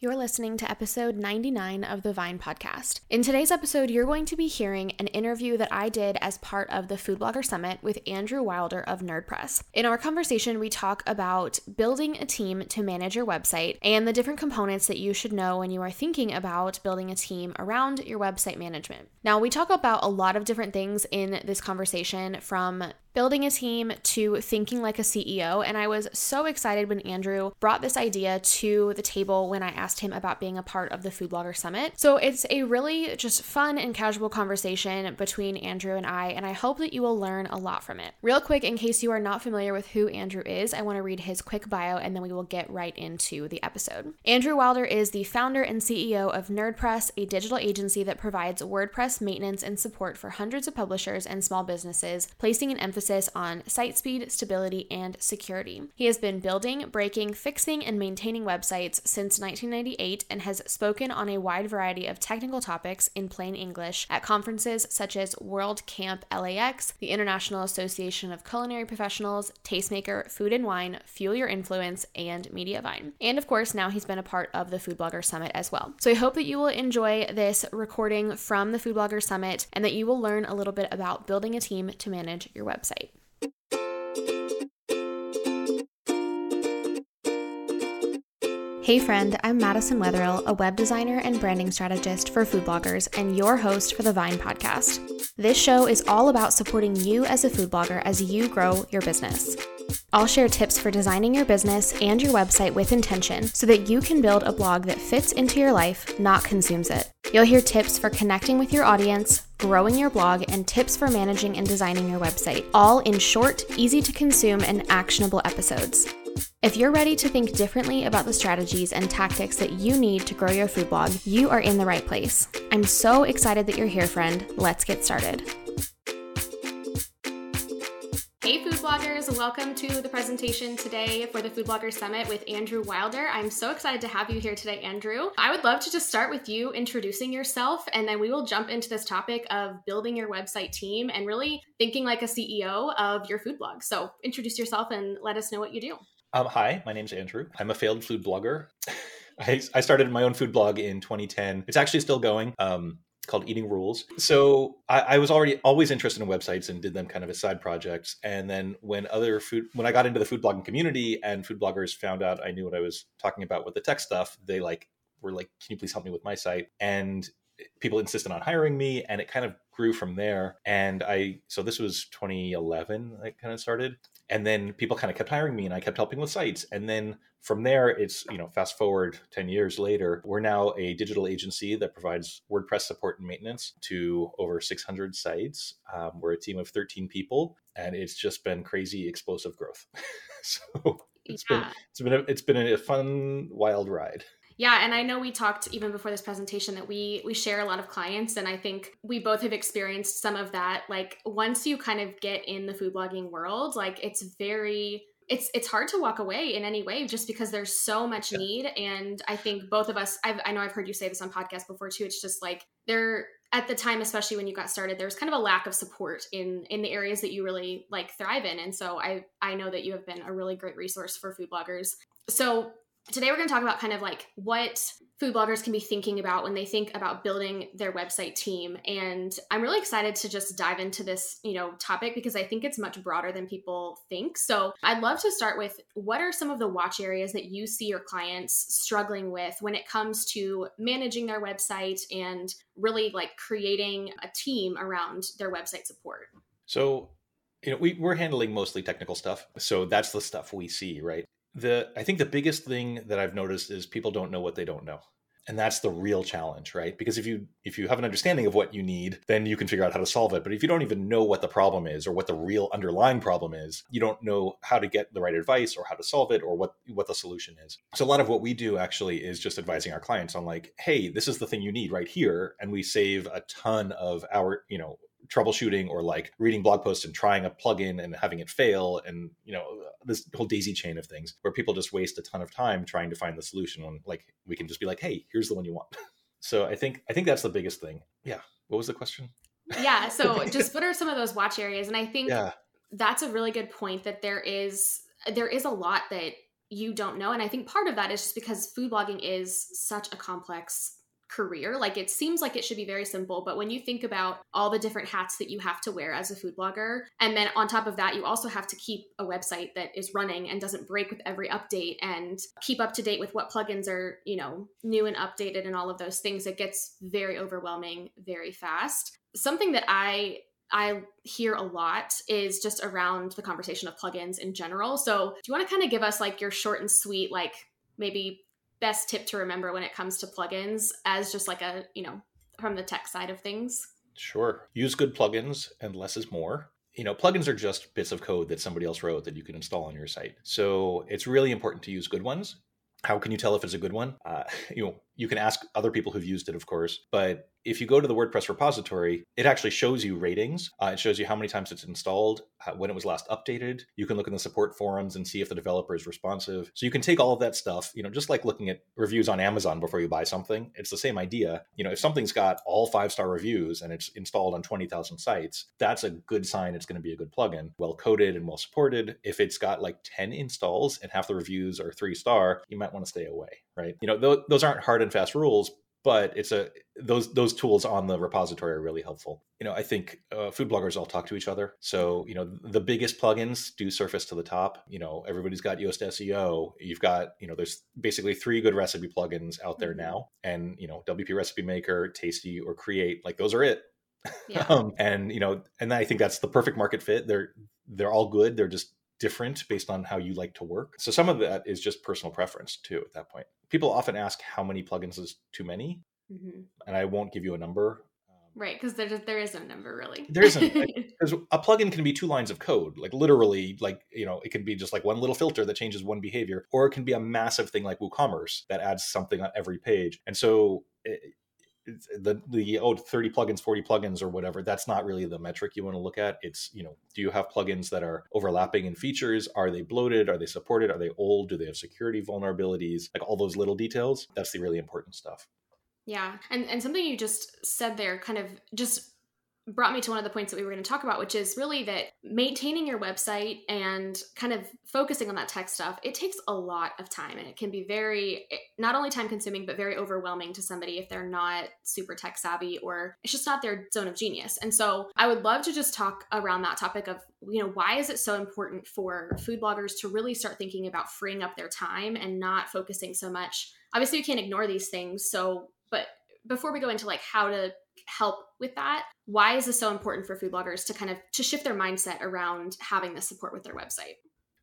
You're listening to episode 99 of the Vine podcast. In today's episode, you're going to be hearing an interview that I did as part of the Food Blogger Summit with Andrew Wilder of NerdPress. In our conversation, we talk about building a team to manage your website and the different components that you should know when you are thinking about building a team around your website management. Now, we talk about a lot of different things in this conversation from building a team to thinking like a CEO. And I was so excited when Andrew brought this idea to the table when I asked him about being a part of the Food Blogger Summit. So it's a really just fun and casual conversation between Andrew and I, and I hope that you will learn a lot from it. Real quick, in case you are not familiar with who Andrew is, I want to read his quick bio and then we will get right into the episode. Andrew Wilder is the founder and CEO of NerdPress, a digital agency that provides WordPress maintenance and support for hundreds of publishers and small businesses, placing an emphasis emphasis on site speed, stability, and security. He has been building, breaking, fixing, and maintaining websites since 1998 and has spoken on a wide variety of technical topics in plain English at conferences such as WordCamp LAX, the International Association of Culinary Professionals, Tastemaker, Food and Wine, Fuel Your Influence, and Mediavine. And of course, now he's been a part of the Food Blogger Summit as well. So I hope that you will enjoy this recording from the Food Blogger Summit and that you will learn a little bit about building a team to manage your website. Hey friend, I'm Madison Wetherill, a web designer and branding strategist for food bloggers and your host for the Vine podcast. This show is all about supporting you as a food blogger as you grow your business. I'll share tips for designing your business and your website with intention so that you can build a blog that fits into your life, not consumes it. You'll hear tips for connecting with your audience, growing your blog, and tips for managing and designing your website, all in short, easy to consume, and actionable episodes. If you're ready to think differently about the strategies and tactics that you need to grow your food blog, you are in the right place. I'm so excited that you're here, friend. Let's get started. Hey, food bloggers, welcome to the presentation today for the Food Blogger Summit with Andrew Wilder. I'm so excited to have you here today, Andrew. I would love to just start with you introducing yourself, and then we will jump into this topic of building your website team and really thinking like a CEO of your food blog. So, introduce yourself and let us know what you do. Um, hi, my name's Andrew. I'm a failed food blogger. I, started my own food blog in 2010. It's actually still going. Um, called Eating Rules. So I, I, was already always interested in websites and did them kind of as side projects. And then when other food, when I got into the food blogging community and food bloggers found out I knew what I was talking about with the tech stuff, they like were like, "Can you please help me with my site?" And people insisted on hiring me, and it kind of grew from there. And I, so this was 2011. I kind of started, and then people kind of kept hiring me and i kept helping with sites and then from there it's you know fast forward 10 years later we're now a digital agency that provides wordpress support and maintenance to over 600 sites. Um, we're a team of 13 people and it's just been crazy explosive growth. So it's yeah. been it's been a, it's been a fun wild ride. Yeah, and I know we talked even before this presentation that we we share a lot of clients and I think we both have experienced some of that. Like once you kind of get in the food blogging world, like it's very it's it's hard to walk away in any way just because there's so much yeah. need and i think both of us I've, i know i've heard you say this on podcast before too it's just like there at the time especially when you got started there was kind of a lack of support in in the areas that you really like thrive in and so i i know that you have been a really great resource for food bloggers so today we're going to talk about kind of like what food bloggers can be thinking about when they think about building their website team. And i'm really excited to just dive into this you know topic because i think it's much broader than people think. So i'd love to start with what are some of the watch areas that you see your clients struggling with when it comes to managing their website and really like creating a team around their website support? So you know we, we're handling mostly technical stuff. So that's the stuff we see right the i think the biggest thing that i've noticed is people don't know what they don't know. And that's the real challenge right? Because if you if you have an understanding of what you need then you can figure out how to solve it. But if you don't even know what the problem is or what the real underlying problem is you don't know how to get the right advice or how to solve it or what what the solution is. So a lot of what we do actually is just advising our clients on like hey this is the thing you need right here. And we save a ton of our you know troubleshooting or like reading blog posts and trying a plugin and having it fail and you know this whole daisy chain of things where people just waste a ton of time trying to find the solution when like we can just be like hey here's the one you want so i think i think that's the biggest thing yeah what was the question yeah so just what are some of those watch areas and i think yeah. that's a really good point that there is there is a lot that you don't know. And I think part of that is just because food blogging is such a complex career. Like it seems like it should be very simple, but when you think about all the different hats that you have to wear as a food blogger, and then on top of that, you also have to keep a website that is running and doesn't break with every update and keep up to date with what plugins are, you know, new and updated and all of those things, it gets very overwhelming very fast. Something that I I hear a lot is just around the conversation of plugins in general. So, do you want to kind of give us like your short and sweet, like maybe best tip to remember when it comes to plugins as just like a, you know, from the tech side of things? Sure. Use good plugins and less is more. You know, plugins are just bits of code that somebody else wrote that you can install on your site. So it's really important to use good ones. How can you tell if it's a good one? Uh, you know, you can ask other people who've used it, of course, but if you go to the WordPress repository, it actually shows you ratings. Uh, it shows you how many times it's installed, uh, when it was last updated. You can look in the support forums and see if the developer is responsive. So you can take all of that stuff, you know, just like looking at reviews on Amazon before you buy something. It's the same idea. You know, if something's got all five star reviews and it's installed on 20,000 sites, that's a good sign it's going to be a good plugin, well coded and well supported. If it's got like 10 installs and half the reviews are three star, you might want to stay away, right? You know, th- those aren't hard and fast rules, but it's a those those tools on the repository are really helpful you know i think uh, food bloggers all talk to each other so you know the biggest plugins do surface to the top you know everybody's got yoast seo you've got you know there's basically three good recipe plugins out there mm-hmm. now and you know wp recipe maker tasty or create like those are it yeah. um, and you know and i think that's the perfect market fit they're they're all good they're just different based on how you like to work. So some of that is just personal preference too at that point. People often ask how many plugins is too many, mm-hmm. and I won't give you a number. Um, right, because there there is no number really. There isn't because a plugin can be two lines of code, like literally, like you know, it can be just like one little filter that changes one behavior, or it can be a massive thing like WooCommerce that adds something on every page. And so it, the the oh 30 plugins 40 plugins or whatever that's not really the metric you want to look at. It's you know do you have plugins that are overlapping in features? Are they bloated? Are they supported? Are they old? Do they have security vulnerabilities? Like all those little details that's the really important stuff. Yeah and and something you just said there kind of just brought me to one of the points that we were going to talk about, which is really that maintaining your website and kind of focusing on that tech stuff, it takes a lot of time and it can be very, not only time consuming, but very overwhelming to somebody if they're not super tech savvy or it's just not their zone of genius. And so I would love to just talk around that topic of, you know, why is it so important for food bloggers to really start thinking about freeing up their time and not focusing so much? Obviously, you can't ignore these things. So, but before we go into like how to help with that why is this so important for food bloggers to kind of to shift their mindset around having this support with their website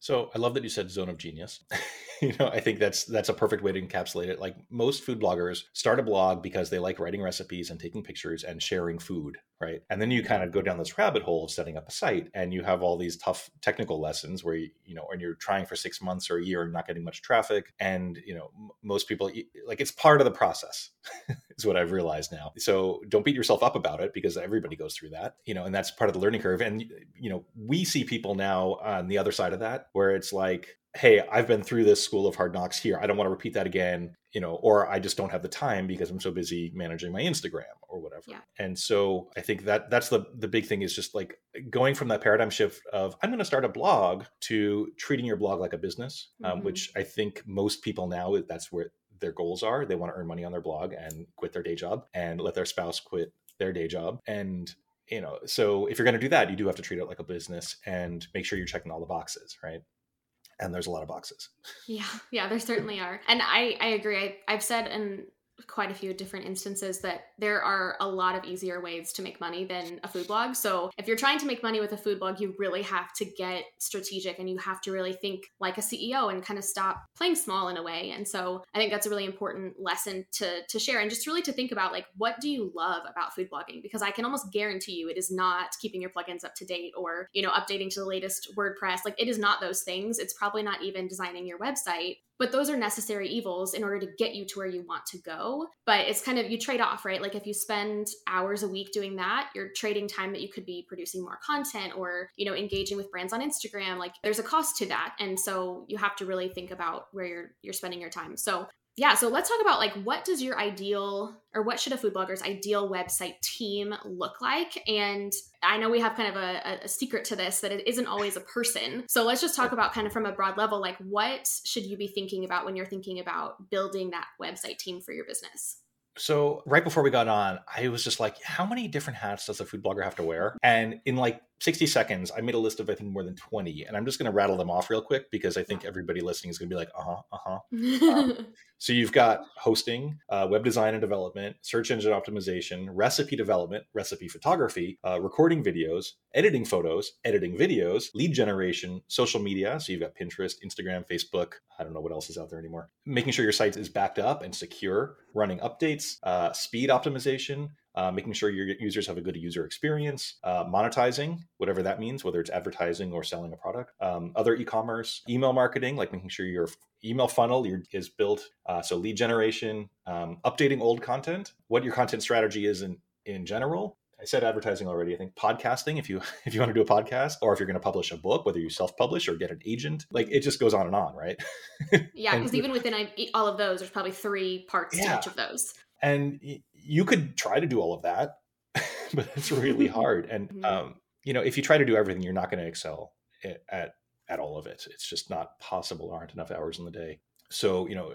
so I love that you said zone of genius. you know, I think that's that's a perfect way to encapsulate it. Like most food bloggers start a blog because they like writing recipes and taking pictures and sharing food, right? And then you kind of go down this rabbit hole of setting up a site and you have all these tough technical lessons where you, you know, and you're trying for 6 months or a year and not getting much traffic and, you know, m- most people like it's part of the process. is what I've realized now. So don't beat yourself up about it because everybody goes through that, you know, and that's part of the learning curve. And, you know, we see people now on the other side of that where it's like, hey, I've been through this school of hard knocks here. I don't want to repeat that again, you know, or I just don't have the time because I'm so busy managing my Instagram or whatever. Yeah. And so I think that that's the the big thing is just like going from that paradigm shift of I'm going to start a blog to treating your blog like a business, um, mm-hmm. um, which I think most people now that's where their goals are. They want to earn money on their blog and quit their day job and let their spouse quit their day job. And you know, so if you're going to do that, you do have to treat it like a business and make sure you're checking all the boxes, right? And there's a lot of boxes. Yeah, yeah, there certainly are. And I I agree. I, I've said in quite a few different instances that there are a lot of easier ways to make money than a food blog. So, if you're trying to make money with a food blog, you really have to get strategic and you have to really think like a CEO and kind of stop playing small in a way. And so, I think that's a really important lesson to to share and just really to think about like what do you love about food blogging because I can almost guarantee you it is not keeping your plugins up to date or, you know, updating to the latest WordPress. Like it is not those things. It's probably not even designing your website but those are necessary evils in order to get you to where you want to go. But it's kind of you trade off right? Like if you spend hours a week doing that you're trading time that you could be producing more content or you know engaging with brands on instagram like there's a cost to that. And so you have to really think about where you're you're spending your time. So yeah, so let's talk about like what does your ideal or what should a food blogger's ideal website team look like? And I know we have kind of a, a, secret to this that it isn't always a person. So let's just talk about kind of from a broad level, like what should you be thinking about when you're thinking about building that website team for your business? So right before we got on, I was just like, how many different hats does a food blogger have to wear? And in like 60 seconds, I made a list of I think more than 20. And I'm just going to rattle them off real quick because I think everybody listening is going to be like, uh-huh, uh-huh. um, so you've got hosting, uh, web design and development, search engine optimization, recipe development, recipe photography, uh, recording videos, editing photos, editing videos, lead generation, social media. So you've got Pinterest, Instagram, Facebook. I don't know what else is out there anymore. Making sure your site is backed up and secure, running updates, uh, speed optimization, uh, making sure your users have a good user experience, uh, monetizing, whatever that means, whether it's advertising or selling a product, um, other e-commerce, email marketing, like making sure your email funnel is built, uh, so lead generation, um, updating old content, what your content strategy is in in general, I said advertising already. I think podcasting, if you if you want to do a podcast, or if you're going to publish a book, whether you self-publish or get an agent, like it just goes on and on, right? yeah, because even within all of those, there's probably three parts yeah. to each of those. And you could try to do all of that, but it's really hard. And mm-hmm. um, you know, if you try to do everything, you're not going to excel at at all of it. It's just not possible. There aren't enough hours in the day. So you know,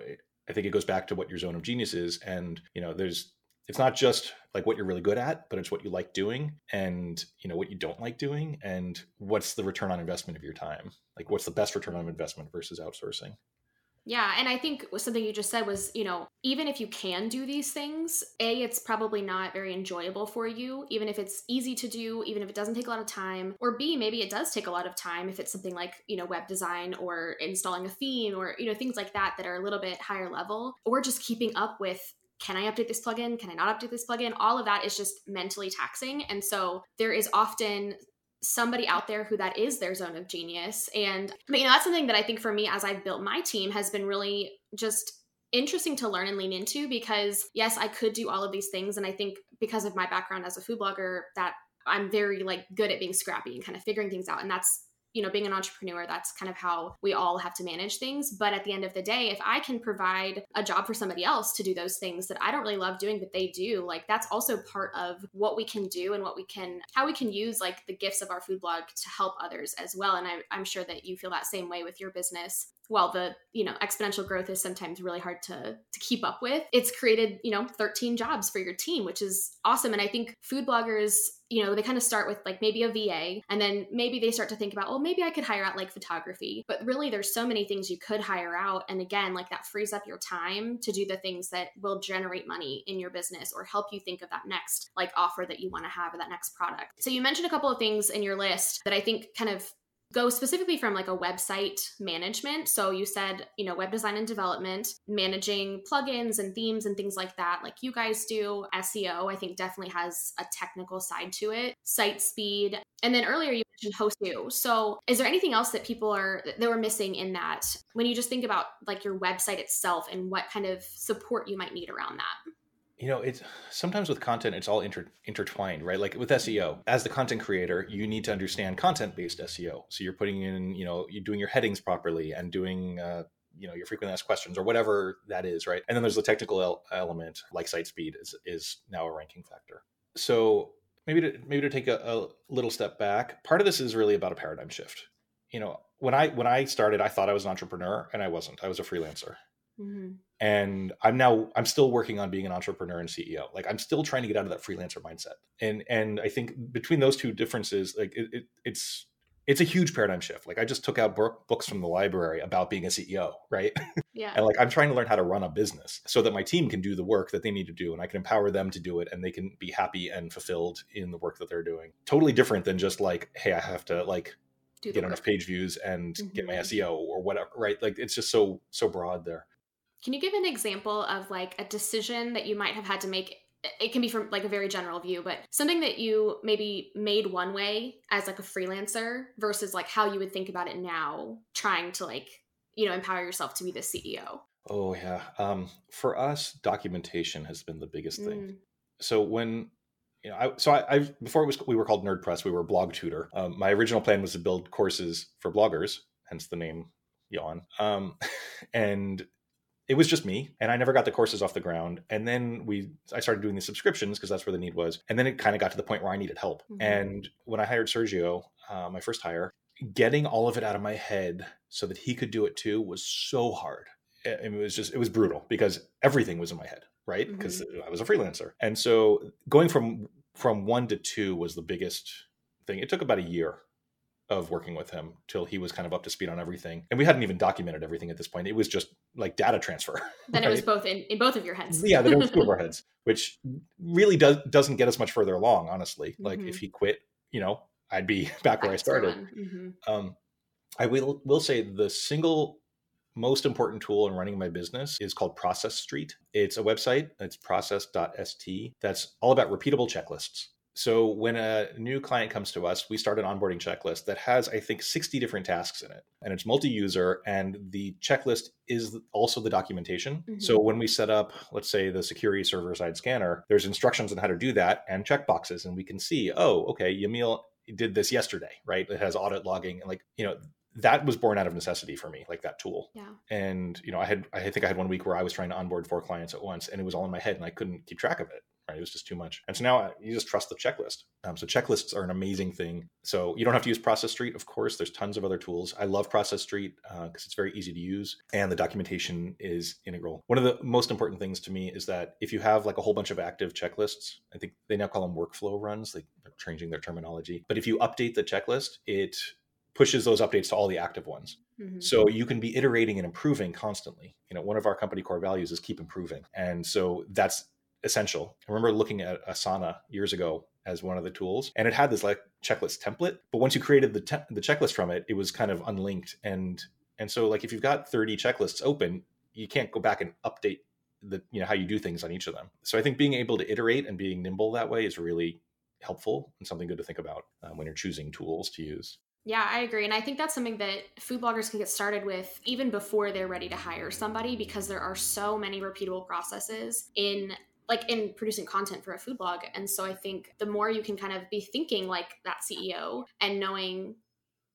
I think it goes back to what your zone of genius is, and you know, there's it's not just like what you're really good at but it's what you like doing and you know what you don't like doing and what's the return on investment of your time like what's the best return on investment versus outsourcing yeah, and I think something you just said was, you know, even if you can do these things, A, it's probably not very enjoyable for you, even if it's easy to do, even if it doesn't take a lot of time. Or B, maybe it does take a lot of time if it's something like, you know, web design or installing a theme or, you know, things like that that are a little bit higher level, or just keeping up with can I update this plugin? Can I not update this plugin? All of that is just mentally taxing. And so there is often somebody out there who that is their zone of genius. And but you know, that's something that I think for me as I've built my team has been really just interesting to learn and lean into because yes, I could do all of these things. And I think because of my background as a food blogger, that I'm very like good at being scrappy and kind of figuring things out. And that's you know, being an entrepreneur, that's kind of how we all have to manage things. But at the end of the day, if I can provide a job for somebody else to do those things that I don't really love doing, but they do, like that's also part of what we can do and what we can, how we can use like the gifts of our food blog to help others as well. And I, I'm sure that you feel that same way with your business while the you know exponential growth is sometimes really hard to to keep up with it's created you know 13 jobs for your team which is awesome. And i think food bloggers you know they kind of start with like maybe a va and then maybe they start to think about well maybe i could hire out like photography. But really there's so many things you could hire out and again like that frees up your time to do the things that will generate money in your business or help you think of that next like offer that you want to have or that next product. So you mentioned a couple of things in your list that i think kind of go specifically from like a website management. So you said, you know, web design and development, managing plugins and themes and things like that, like you guys do. SEO, I think definitely has a technical side to it, site speed. And then earlier you mentioned Hostoo. So is there anything else that people are that were missing in that when you just think about like your website itself and what kind of support you might need around that? You know it's sometimes with content it's all inter, intertwined right? Like with seo as the content creator you need to understand content based seo so you're putting in you know you're doing your headings properly and doing uh, you know your frequently asked questions or whatever that is right? And then there's the technical el- element like site speed is, is now a ranking factor. So maybe to maybe to take a, a little step back part of this is really about a paradigm shift. You know when i when i started i thought i was an entrepreneur and i wasn't. I was a freelancer Mm-hmm. And I'm now I'm still working on being an entrepreneur and CEO. Like I'm still trying to get out of that freelancer mindset. And and I think between those two differences, like it, it, it's it's a huge paradigm shift. Like I just took out books from the library about being a CEO, right? Yeah. and like I'm trying to learn how to run a business so that my team can do the work that they need to do and I can empower them to do it and they can be happy and fulfilled in the work that they're doing. Totally different than just like, hey, I have to like get work. enough page views and mm-hmm. get my mm-hmm. SEO or whatever, right? Like it's just so so broad there. Can you give an example of like a decision that you might have had to make? It can be from like a very general view, but something that you maybe made one way as like a freelancer versus like how you would think about it now, trying to like, you know, empower yourself to be the CEO. Oh yeah. Um, for us, documentation has been the biggest thing. Mm. So when you know, I, so I, I, before it was we were called NerdPress, we were BlogTutor. Um, my original plan was to build courses for bloggers, hence the name Yawn. Um, and it was just me and I never got the courses off the ground. And then we, I started doing the subscriptions because that's where the need was. And then it kind of got to the point where I needed help. Mm-hmm. And when I hired Sergio, uh, my first hire, getting all of it out of my head so that he could do it too was so hard. It, was just, it was brutal because everything was in my head, right? Because mm-hmm. I was a freelancer. And so going from, from one to two was the biggest thing. It took about a year of working with him till he was kind of up to speed on everything. And we hadn't even documented everything at this point. It was just like data transfer. Then right? it was both in, in both of your heads. yeah, then it was two of our heads, which really does doesn't get us much further along, honestly. Like mm-hmm. if he quit, you know, I'd be back where I started. Mm-hmm. Um, I will will say the single most important tool in running my business is called Process Street. It's a website. It's process.st. That's all about repeatable checklists. So when a new client comes to us, we start an onboarding checklist that has, I think, 60 different tasks in it. And it's multi-user and the checklist is also the documentation. Mm-hmm. So when we set up, let's say the security server side scanner, there's instructions on how to do that and checkboxes. And we can see, oh, okay, Yamil did this yesterday, right? It has audit logging and like, you know, that was born out of necessity for me, like that tool. Yeah. And you know, I had I think I had one week where I was trying to onboard four clients at once, and it was all in my head, and I couldn't keep track of it. Right? It was just too much. And so now uh, you just trust the checklist. Um, so checklists are an amazing thing. So you don't have to use Process Street, of course. There's tons of other tools. I love Process Street because uh, it's very easy to use, and the documentation is integral. One of the most important things to me is that if you have like a whole bunch of active checklists, I think they now call them workflow runs. They, they're changing their terminology. But if you update the checklist, it pushes those updates to all the active ones. Mm-hmm. So you can be iterating and improving constantly. You know, one of our company core values is keep improving. And so that's essential. I remember looking at Asana years ago as one of the tools and it had this like checklist template, but once you created the te- the checklist from it, it was kind of unlinked and and so like if you've got 30 checklists open, you can't go back and update the you know how you do things on each of them. So I think being able to iterate and being nimble that way is really helpful and something good to think about um, when you're choosing tools to use. Yeah, I agree. And I think that's something that food bloggers can get started with even before they're ready to hire somebody because there are so many repeatable processes in like in producing content for a food blog. And so I think the more you can kind of be thinking like that CEO and knowing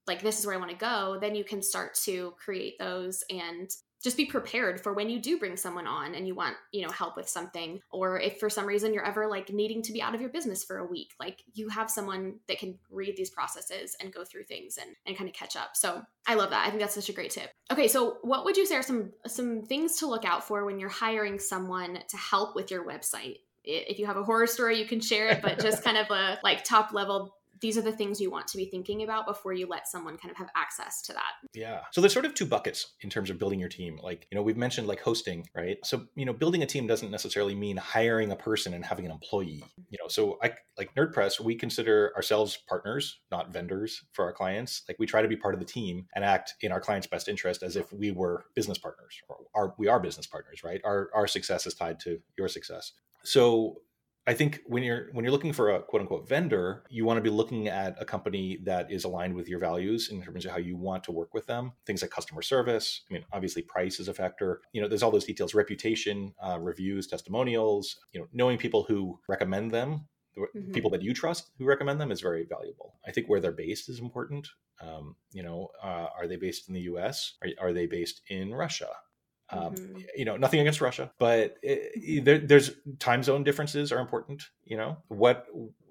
like this is where I want to go, then you can start to create those and just be prepared for when you do bring someone on and you want you know help with something or if for some reason you're ever like needing to be out of your business for a week like you have someone that can read these processes and go through things and, and kind of catch up. So i love that. I think that's such a great tip. Okay so what would you say are some some things to look out for when you're hiring someone to help with your website? If you have a horror story you can share it but just kind of a like top level these are the things you want to be thinking about before you let someone kind of have access to that. Yeah. So there's sort of two buckets in terms of building your team. Like, you know, we've mentioned like hosting, right? So, you know, building a team doesn't necessarily mean hiring a person and having an employee. You know, so I like NerdPress, we consider ourselves partners, not vendors for our clients. Like we try to be part of the team and act in our client's best interest as if we were business partners or are we are business partners, right? Our our success is tied to your success. So I think when you're when you're looking for a quote unquote vendor, you want to be looking at a company that is aligned with your values in terms of how you want to work with them. Things like customer service. I mean, obviously, price is a factor. You know, there's all those details: reputation, uh, reviews, testimonials. You know, knowing people who recommend them, mm-hmm. people that you trust who recommend them is very valuable. I think where they're based is important. Um, you know, uh, are they based in the U.S.? Are, are they based in Russia? Um, mm-hmm. You know, nothing against Russia, but it, there, there's time zone differences are important. You know, what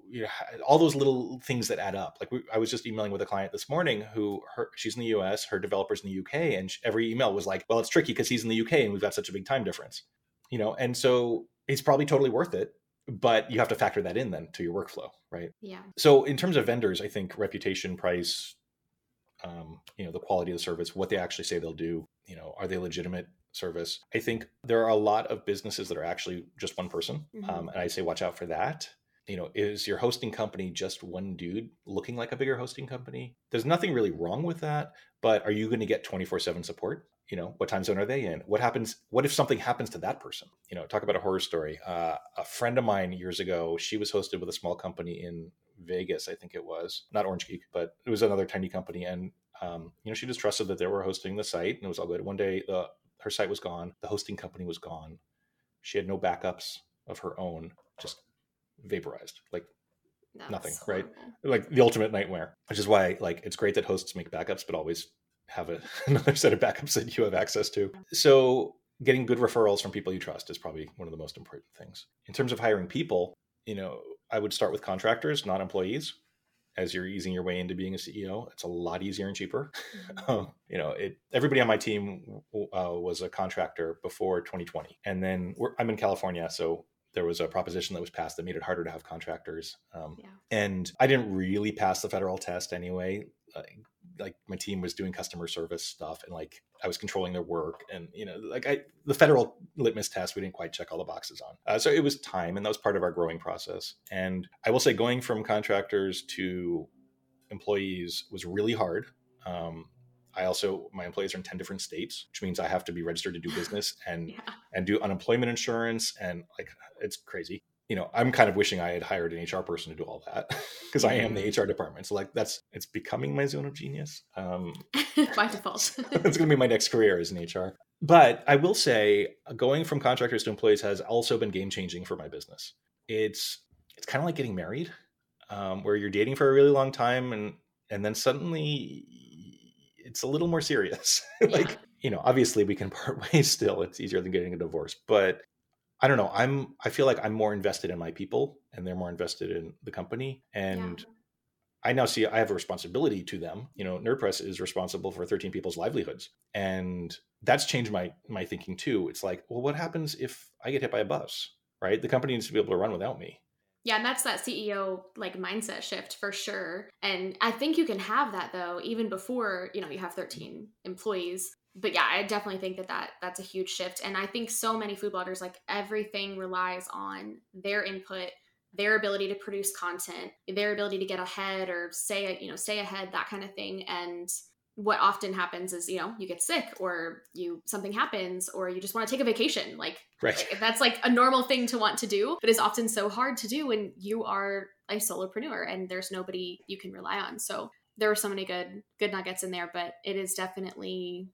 you know, all those little things that add up. Like we, I was just emailing with a client this morning who her, she's in the U.S., her developers in the U.K., and every email was like, "Well, it's tricky because he's in the U.K. and we've got such a big time difference." You know, and so it's probably totally worth it, but you have to factor that in then to your workflow, right? Yeah. So in terms of vendors, I think reputation, price, um, you know, the quality of the service, what they actually say they'll do, you know, are they legitimate? Service. I think there are a lot of businesses that are actually just one person. Mm-hmm. Um, and I say, watch out for that. You know, is your hosting company just one dude looking like a bigger hosting company? There's nothing really wrong with that, but are you going to get 24 7 support? You know, what time zone are they in? What happens? What if something happens to that person? You know, talk about a horror story. Uh, a friend of mine years ago, she was hosted with a small company in Vegas, I think it was, not Orange Geek, but it was another tiny company. And um, you know, she just trusted that they were hosting the site and it was all good. One day, the her site was gone. The hosting company was gone. She had no backups of her own, just vaporized, like nothing, right? Like the ultimate nightmare, which is why like it's great that hosts make backups, but always have a, another set of backups that you have access to. So getting good referrals from people you trust is probably one of the most important things. In terms of hiring people, you know, I would start with contractors, not employees. As you're easing your way into being a CEO, it's a lot easier and cheaper. Mm-hmm. Um, you know, it, everybody on my team uh, was a contractor before 2020, and then I'm in California, so there was a proposition that was passed that made it harder to have contractors. Um, yeah. And I didn't really pass the federal test anyway like my team was doing customer service stuff and like I was controlling their work and you know like I the federal litmus test we didn't quite check all the boxes on. Uh, so it was time and that was part of our growing process. And I will say going from contractors to employees was really hard. Um, I also my employees are in 10 different states which means I have to be registered to do business and yeah. and do unemployment insurance and like it's crazy you know, I'm kind of wishing I had hired an HR person to do all that because I am the HR mm. department. So like that's it's becoming my zone of genius. Um, By default, it's going to be my next career as an HR. But I will say, going from contractors to employees has also been game changing for my business. It's it's kind of like getting married, um, where you're dating for a really long time and and then suddenly it's a little more serious. like yeah. you know, obviously we can part ways still. It's easier than getting a divorce, but I don't know. I'm I feel like I'm more invested in my people and they're more invested in the company. And yeah. I now see I have a responsibility to them. You know, NerdPress is responsible for 13 people's livelihoods. And that's changed my my thinking too. It's like, well, what happens if I get hit by a bus? Right? The company needs to be able to run without me. Yeah, and that's that CEO like mindset shift for sure. And I think you can have that though even before, you know, you have mm-hmm. 13 employees but yeah, I definitely think that, that that's a huge shift. And I think so many food bloggers, like everything relies on their input, their ability to produce content, their ability to get ahead or say, you know, stay ahead, that kind of thing. And what often happens is, you know, you get sick or you something happens or you just want to take a vacation. Like, right. like that's like a normal thing to want to do, but it's often so hard to do when you are a solopreneur and there's nobody you can rely on. So there are so many good good nuggets in there, but it is definitely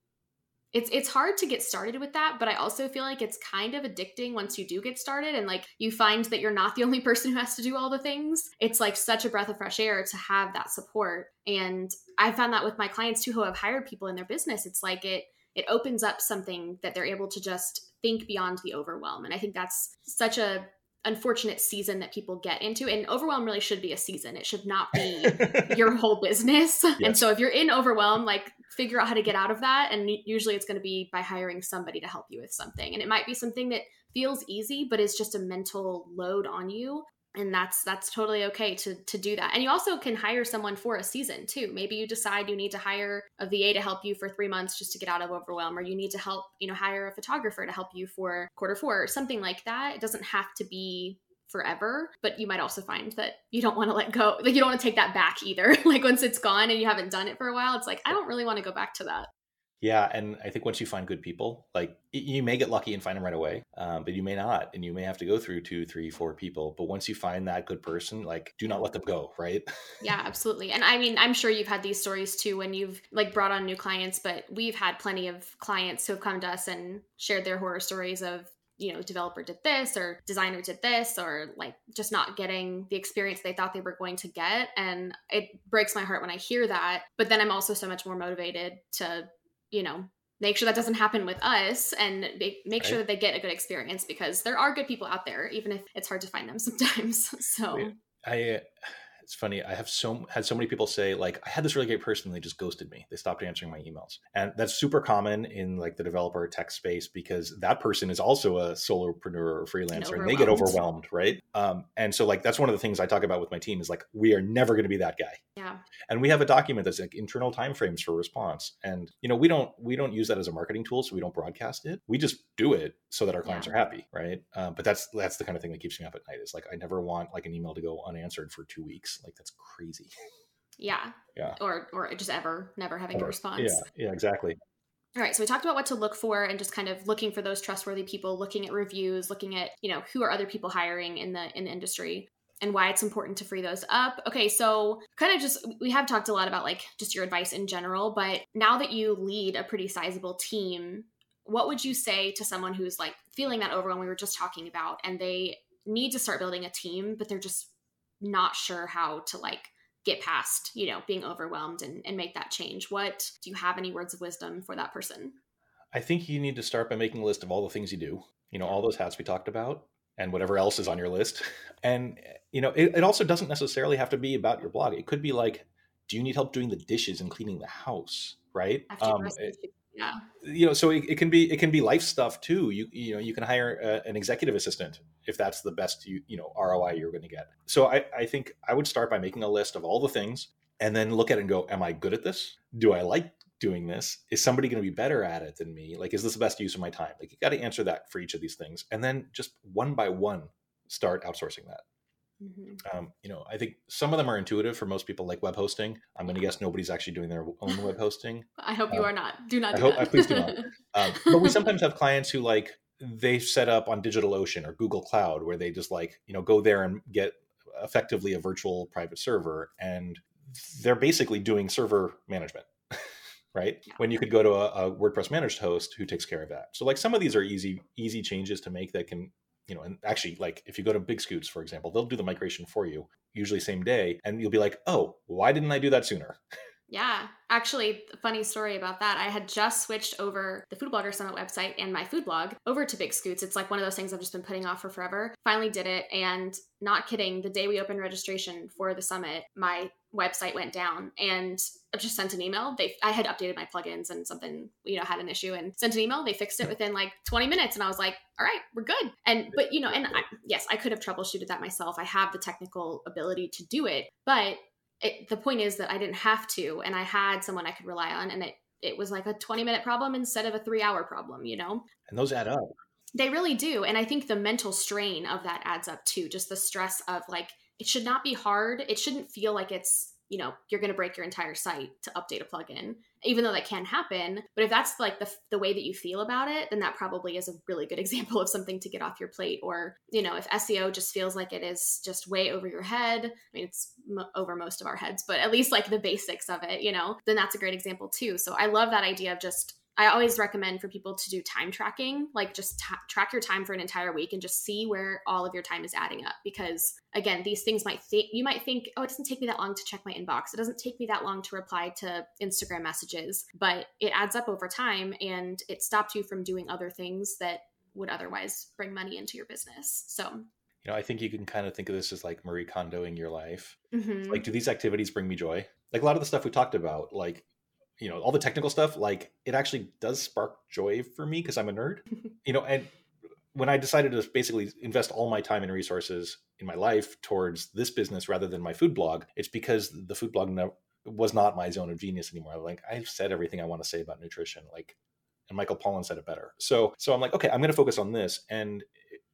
it's it's hard to get started with that but i also feel like it's kind of addicting once you do get started and like you find that you're not the only person who has to do all the things. It's like such a breath of fresh air to have that support. And i found that with my clients too who have hired people in their business it's like it it opens up something that they're able to just think beyond the overwhelm. And i think that's such a unfortunate season that people get into and overwhelm really should be a season. It should not be your whole business. Yes. and so if you're in overwhelm like figure out how to get out of that and usually it's going to be by hiring somebody to help you with something. And it might be something that feels easy but is just a mental load on you and that's that's totally okay to to do that. And you also can hire someone for a season too. Maybe you decide you need to hire a va to help you for three months just to get out of overwhelm or you need to help you know hire a photographer to help you for quarter four or something like that. It doesn't have to be forever but you might also find that you don't want to let go like you don't want to take that back either. Like once it's gone and you haven't done it for a while it's like i don't really want to go back to that yeah, and I think once you find good people, like you may get lucky and find them right away, um, but you may not, and you may have to go through two, three, four people. But once you find that good person, like do not let them go, right? Yeah, absolutely. And I mean, I'm sure you've had these stories too when you've like brought on new clients, but we've had plenty of clients who have come to us and shared their horror stories of you know developer did this or designer did this or like just not getting the experience they thought they were going to get and it breaks my heart when i hear that but then i'm also so much more motivated to you know make sure that doesn't happen with us and make, make right. sure that they get a good experience because there are good people out there even if it's hard to find them sometimes so i it's funny. I have so had so many people say like I had this really great person and they just ghosted me. They stopped answering my emails, and that's super common in like the developer tech space because that person is also a solopreneur or freelancer, and, and they get overwhelmed, right? Um, and so like that's one of the things I talk about with my team is like we are never going to be that guy. Yeah. And we have a document that's like internal timeframes for response, and you know we don't we don't use that as a marketing tool, so we don't broadcast it. We just do it so that our clients yeah. are happy, right? Um, but that's that's the kind of thing that keeps me up at night. Is like I never want like an email to go unanswered for two weeks like that's crazy. Yeah. Yeah. Or or just ever never having or, a response. Yeah. Yeah. Exactly. All right, so we talked about what to look for and just kind of looking for those trustworthy people, looking at reviews, looking at, you know, who are other people hiring in the in the industry and why it's important to free those up. Okay, so kind of just we have talked a lot about like just your advice in general, but now that you lead a pretty sizable team, what would you say to someone who's like feeling that overwhelm we were just talking about and they need to start building a team, but they're just not sure how to like get past you know being overwhelmed and, and make that change what do you have any words of wisdom for that person I think you need to start by making a list of all the things you do. You know, all those hats we talked about, and whatever else is on your list. And you know, it, it also doesn't necessarily have to be about your blog. It could be like, do you need help doing the dishes and cleaning the house? Right? Um, it, yeah. You know, so it, it, can be it can be life stuff too. You you know, you can hire a, an executive assistant if that's the best you you know ROI you're going to get. So I I think I would start by making a list of all the things and then look at it and go, am I good at this? Do I like doing this? Is somebody going to be better at it than me? Like, is this the best use of my time? Like, you got to answer that for each of these things. And then just one by one, start outsourcing that. Mm-hmm. Um, you know, I think some of them are intuitive for most people, like web hosting. I'm going to guess nobody's actually doing their own web hosting. I hope you um, are not. Do not. I do hope. please do not. Um, but we sometimes have clients who like they set up on DigitalOcean or Google Cloud, where they just like you know go there and get effectively a virtual private server, and they're basically doing server management right yeah. when you could go to a, a, wordpress managed host who takes care of that so like some of these are easy easy changes to make that can you know and actually like if you go to BigScoots for example they'll do the migration for you usually same day and you'll be like oh why didn't i do that sooner Yeah, actually, funny story about that. I had just switched over the Food Blogger Summit website and my food blog over to BigScoots. It's like one of those things I've just been putting off for forever. Finally did it, and not kidding, the day we opened registration for the summit, my website went down, and I just sent an email. They, I had updated my plugins and something, you know, had an issue, and sent an email. They fixed it within like 20 minutes, and I was like, all right, we're good. And but you know, and I, yes, I could have troubleshooted that myself. I have the technical ability to do it, but it, the point is that I didn't have to, and I had someone I could rely on, and it it was like a 20 minute problem instead of a three hour problem, you know? And those add up. They really do. And I think the mental strain of that adds up too. Just the stress of like, it should not be hard. It shouldn't feel like it's you know you're going to break your entire site to update a plugin even though that can happen. But if that's like the, the way that you feel about it then that probably is a really good example of something to get off your plate. Or you know if seo just feels like it is just way over your head i mean it's m- over most of our heads but at least like the basics of it you know then that's a great example too. So i love that idea of just I always recommend for people to do time tracking, like just t- track your time for an entire week and just see where all of your time is adding up. Because again, these things might think you might think, oh, it doesn't take me that long to check my inbox. It doesn't take me that long to reply to Instagram messages, but it adds up over time and it stops you from doing other things that would otherwise bring money into your business. So you know, I think you can kind of think of this as like Marie Kondoing your life. Mm-hmm. Like, do these activities bring me joy? Like a lot of the stuff we talked about, like you know all the technical stuff like it actually does spark joy for me because i'm a nerd. You know and when i decided to basically invest all my time and resources in my life towards this business rather than my food blog it's because the food blog no, was not my zone of genius anymore. Like i've said everything i want to say about nutrition like and michael pollan said it better. So so i'm like okay i'm going to focus on this and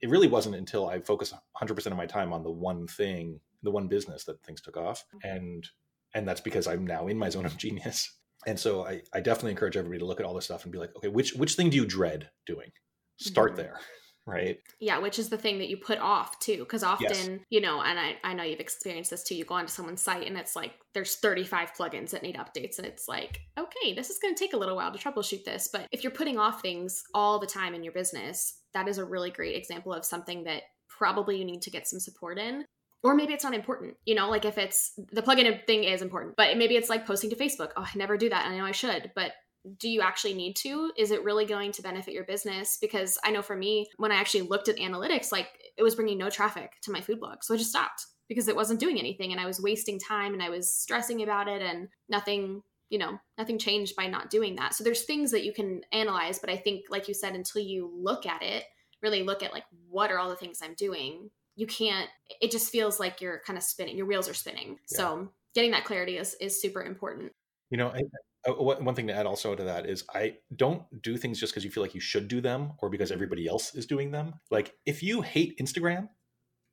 it really wasn't until i focused 100% of my time on the one thing the one business that things took off and and that's because i'm now in my zone of genius and so I, I definitely encourage everybody to look at all this stuff and be like okay which which thing do you dread doing start mm-hmm. there right yeah which is the thing that you put off too because often yes. you know and I, I know you've experienced this too you go onto someone's site and it's like there's 35 plugins that need updates and it's like okay this is going to take a little while to troubleshoot this but if you're putting off things all the time in your business that is a really great example of something that probably you need to get some support in or maybe it's not important you know like if it's the plugin thing is important but maybe it's like posting to facebook oh i never do that i know i should but do you actually need to? Is it really going to benefit your business? Because i know for me when i actually looked at analytics like it was bringing no traffic to my food blog so i just stopped because it wasn't doing anything and i was wasting time and i was stressing about it and nothing you know nothing changed by not doing that. So there's things that you can analyze but i think like you said until you look at it really look at like what are all the things i'm doing you can't it just feels like you're kind of spinning your wheels are spinning yeah. so getting that clarity is is super important you know I, I, one thing to add also to that is i don't do things just because you feel like you should do them or because everybody else is doing them like if you hate instagram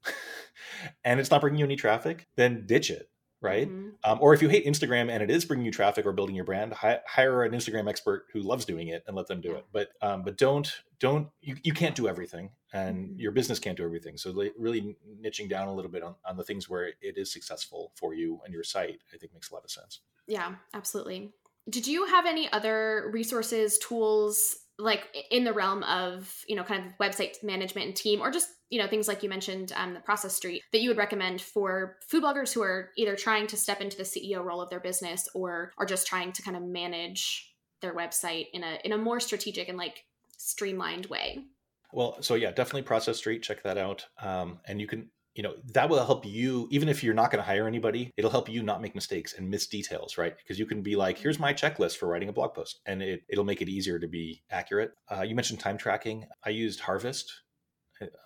and it's not bringing you any traffic then ditch it right? Mm-hmm. Um, or if you hate Instagram and it is bringing you traffic or building your brand, hi- hire an Instagram expert who loves doing it and let them do it. But um, but don't don't you, you can't do everything, and mm-hmm. your business can't do everything. So really niching down a little bit on, on the things where it is successful for you and your site, I think makes a lot of sense. Yeah, absolutely. Did you have any other resources, tools, like in the realm of you know kind of website management and team or just you know things like you mentioned um, the process street that you would recommend for food bloggers who are either trying to step into the ceo role of their business or are just trying to kind of manage their website in a in a more strategic and like streamlined way. Well, so yeah, definitely Process Street. Check that out. Um, and you can, you know, that will help you, even if you're not going to hire anybody, it'll help you not make mistakes and miss details, right? Because you can be like, here's my checklist for writing a blog post, and it, it'll make it easier to be accurate. Uh, you mentioned time tracking. I used Harvest.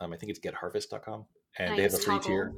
Um, I think it's getharvest.com, and they have a free Toggl. tier.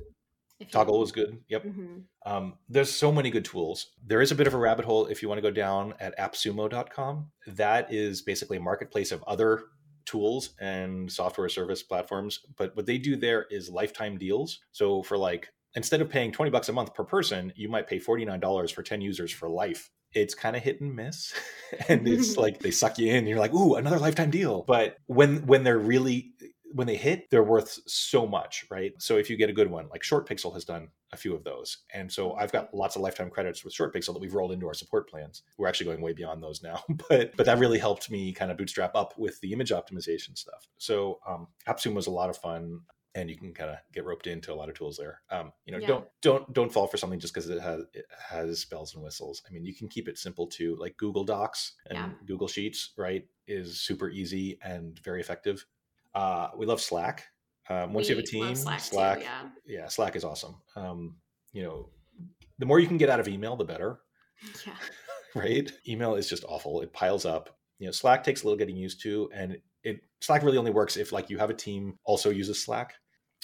Toggl was good. Yep. Mm-hmm. Um, there's so many good tools. There is a bit of a rabbit hole if you want to go down at appsumo.com. That is basically a marketplace of other tools and software service platforms. But what they do there is lifetime deals. So for like, instead of paying 20 bucks a month per person, you might pay $49 for 10 users for life. It's kind of hit and miss. and it's like they suck you in and you're like, ooh, another lifetime deal. But when when they're really when they hit, they're worth so much, right? So if you get a good one, like ShortPixel has done a few of those. And so I've got lots of lifetime credits with ShortPixel that we've rolled into our support plans. We're actually going way beyond those now, but but that really helped me kind of bootstrap up with the image optimization stuff. So um, AppSumo was a lot of fun and you can kind of get roped into a lot of tools there. Um, you know, yeah. don't don't don't fall for something just because it has it has bells and whistles. I mean, you can keep it simple too. Like Google Docs and yeah. Google Sheets, right, is super easy and very effective. Uh, we love Slack. Um, once we you have a team, Slack, Slack too, yeah. yeah, Slack is awesome. Um, you know, the more you can get out of email, the better. Yeah. right? Email is just awful. It piles up. You know, Slack takes a little getting used to, and it Slack really only works if like you have a team also uses Slack.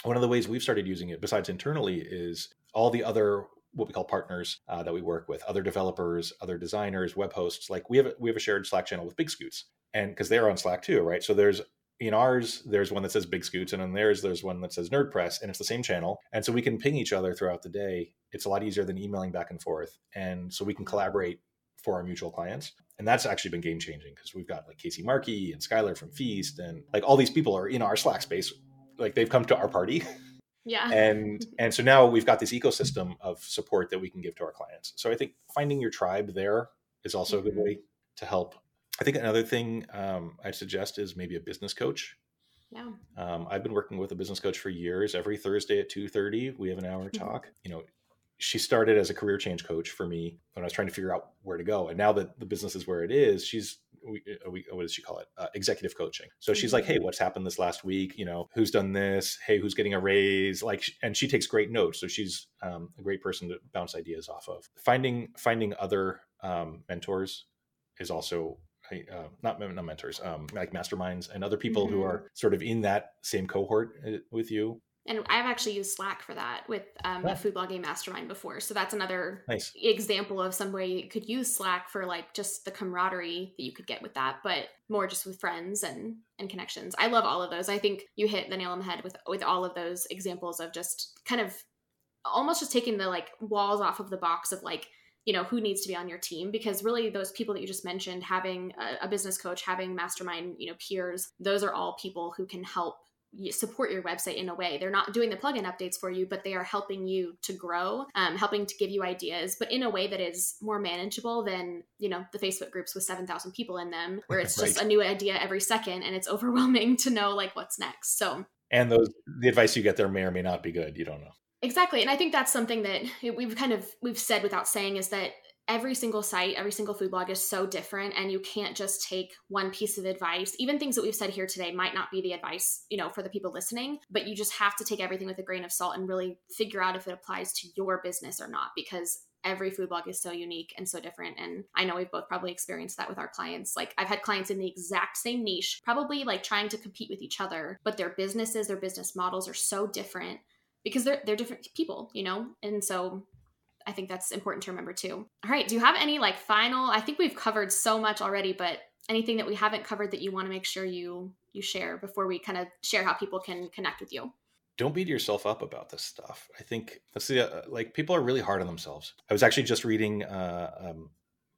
One of the ways we've started using it, besides internally, is all the other what we call partners uh, that we work with, other developers, other designers, web hosts. Like we have a, we have a shared Slack channel with BigScoots, and because they're on Slack too, right? So there's in ours there's one that says BigScoots and in theirs there's one that says NerdPress and it's the same channel. And so we can ping each other throughout the day. It's a lot easier than emailing back and forth. And so we can collaborate for our mutual clients. And that's actually been game changing because we've got like Casey Markee and skylar from feast and like all these people are in our slack space. Like they've come to our party. Yeah. And and so now we've got this ecosystem of support that we can give to our clients. So i think finding your tribe there is also mm-hmm. a good mm-hmm. way to help I think another thing um, I'd suggest is maybe a business coach. Yeah. Um, I've been working with a business coach for years. Every Thursday at two thirty, we have an hour mm-hmm. talk. You know, she started as a career change coach for me when I was trying to figure out where to go. And now that the business is where it is, she's we, uh, we, what does she call it? Uh, executive coaching. So she's like, "Hey, mm-hmm. what's happened this last week? You know, who's done this? Hey, who's getting a raise?" Like, and she takes great notes. So she's um, a great person to bounce ideas off of. Finding finding other um, mentors is also uh, not not mentors, um, like masterminds and other people mm-hmm. who are sort of in that same cohort uh, with you. And I've actually used Slack for that with um, yeah. a food blogging mastermind before. So that's another nice. example of some way you could use Slack for like just the camaraderie that you could get with that, but more just with friends and and connections. I love all of those. I think you hit the nail on the head with with all of those examples of just kind of almost just taking the like walls off of the box of like you know who needs to be on your team because really those people that you just mentioned having a, a business coach having mastermind you know peers those are all people who can help support your website in a way. They're not doing the plugin updates for you, but they are helping you to grow, um, helping to give you ideas, but in a way that is more manageable than you know the Facebook groups with seven thousand people in them, where it's right. just a new idea every second and it's overwhelming to know like what's next. So and those the advice you get there may or may not be good. You don't know. Exactly. And I think that's something that we've kind of we've said without saying is that every single site, every single food blog is so different and you can't just take one piece of advice. Even things that we've said here today might not be the advice, you know, for the people listening, but you just have to take everything with a grain of salt and really figure out if it applies to your business or not because every food blog is so unique and so different and i know we've both probably experienced that with our clients like i've had clients in the exact same niche probably like trying to compete with each other but their businesses their business models are so different because they're they're different people, you know? And so I think that's important to remember too. All right, do you have any like final I think we've covered so much already, but anything that we haven't covered that you want to make sure you you share before we kind of share how people can connect with you? Don't beat yourself up about this stuff. I think that's the uh, like people are really hard on themselves. I was actually just reading uh, um,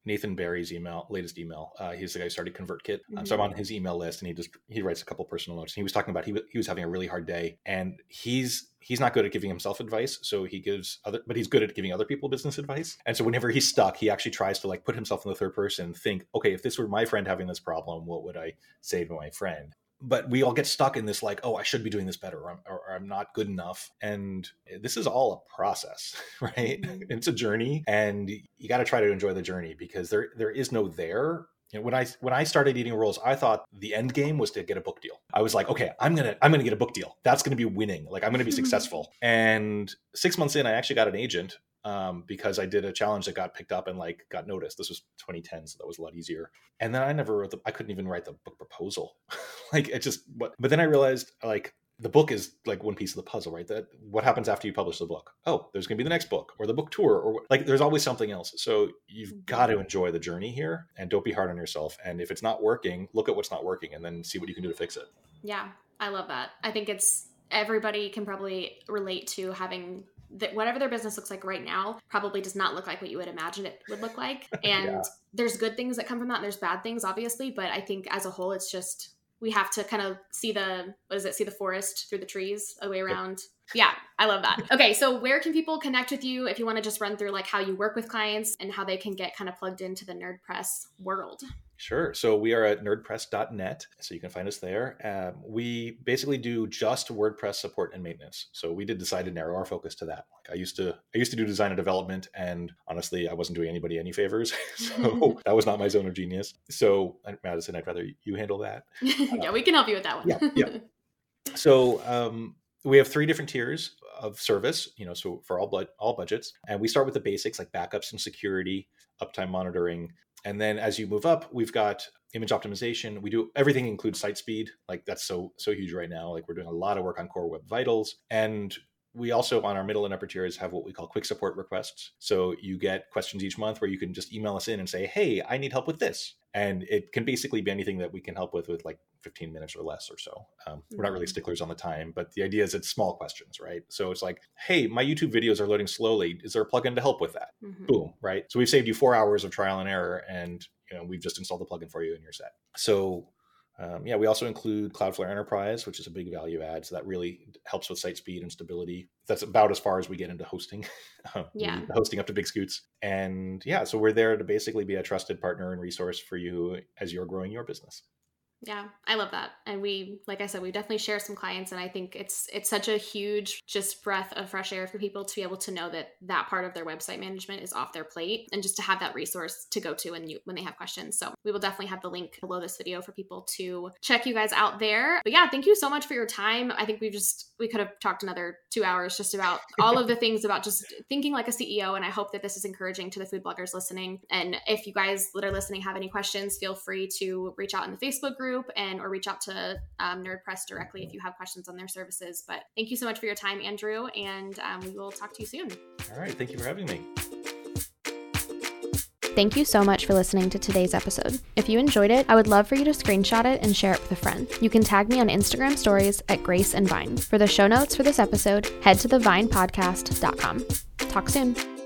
Nathan Barry's email, latest email. Uh, he's the guy who started ConvertKit. Mm-hmm. Um, so I'm on his email list, and he just he writes a couple personal notes. And he was talking about he he was having a really hard day, and he's he's not good at giving himself advice, so he gives other, but he's good at giving other people business advice. And so whenever he's stuck, he actually tries to like put himself in the third person, think, okay, if this were my friend having this problem, what would I say to my friend? But we all get stuck in this like oh i should be doing this better or i'm, or I'm not good enough and this is all a process right mm-hmm. it's a journey and you got to try to enjoy the journey because there there is no there you know, when I when I started eating rules, I thought the end game was to get a book deal. I was like, okay, I'm gonna I'm gonna get a book deal. That's gonna be winning. Like I'm gonna be successful. And six months in, I actually got an agent um, because I did a challenge that got picked up and like got noticed. This was 2010, so that was a lot easier. And then I never wrote the I couldn't even write the book proposal. like it just what. But then I realized like the book is like one piece of the puzzle, right? That what happens after you publish the book? Oh, there's going to be the next book or the book tour or like there's always something else. So you've mm-hmm. got to enjoy the journey here and don't be hard on yourself. And if it's not working, look at what's not working and then see what you can do to fix it. Yeah, I love that. I think it's everybody can probably relate to having that whatever their business looks like right now probably does not look like what you would imagine it would look like. And yeah. there's good things that come from that and there's bad things obviously, but I think as a whole it's just we have to kind of see the what is it? See the forest through the trees the way around. Yeah i love that. Okay so where can people connect with you if you want to just run through like how you work with clients and how they can get kind of plugged into the nerdpress world Sure. So we are at nerdpress.net. So you can find us there. Um, we basically do just WordPress support and maintenance. So we did decide to narrow our focus to that. Like I used to, I used to do design and development, and honestly, I wasn't doing anybody any favors. so that was not my zone of genius. So Madison, I'd rather you handle that. yeah, we can help you with that one. yeah. yeah. So um, we have three different tiers of service. You know, so for all but all budgets, and we start with the basics like backups and security, uptime monitoring, and then as you move up, we've got image optimization. We do everything includes site speed. Like that's so so huge right now. Like we're doing a lot of work on core web vitals and we also on our middle and upper tiers have what we call quick support requests. So you get questions each month where you can just email us in and say, "Hey, I need help with this." And it can basically be anything that we can help with with like 15 minutes or less or so. Um, we're not really mm-hmm. sticklers on the time, but the idea is it's small questions, right? So it's like, "Hey, my YouTube videos are loading slowly. Is there a plugin to help with that?" Mm-hmm. Boom, right? So we've saved you 4 hours of trial and error and you know, we've just installed the plugin for you and you're set. So um, yeah, we also include Cloudflare Enterprise, which is a big value add. So that really helps with site speed and stability. That's about as far as we get into hosting. Um, yeah. hosting up to BigScoots. And yeah, so we're there to basically be a trusted partner and resource for you as you're growing your business. Yeah, I love that. And we, like I said, we definitely share some clients, and I think it's it's such a huge just breath of fresh air for people to be able to know that that part of their website management is off their plate, and just to have that resource to go to when you when they have questions. So we will definitely have the link below this video for people to check you guys out there. But yeah, thank you so much for your time. I think we've just we could have talked another two hours just about all of the things about just thinking like a CEO, and I hope that this is encouraging to the food bloggers listening. And if you guys that are listening have any questions, feel free to reach out in the Facebook group group and or reach out to um, NerdPress directly if you have questions on their services. But thank you so much for your time, Andrew, and um, we will talk to you soon. All right. Thank you for having me. Thank you so much for listening to today's episode. If you enjoyed it, I would love for you to screenshot it and share it with a friend. You can tag me on Instagram stories at Grace and Vine. For the show notes for this episode, head to thevinepodcast.com. Talk soon.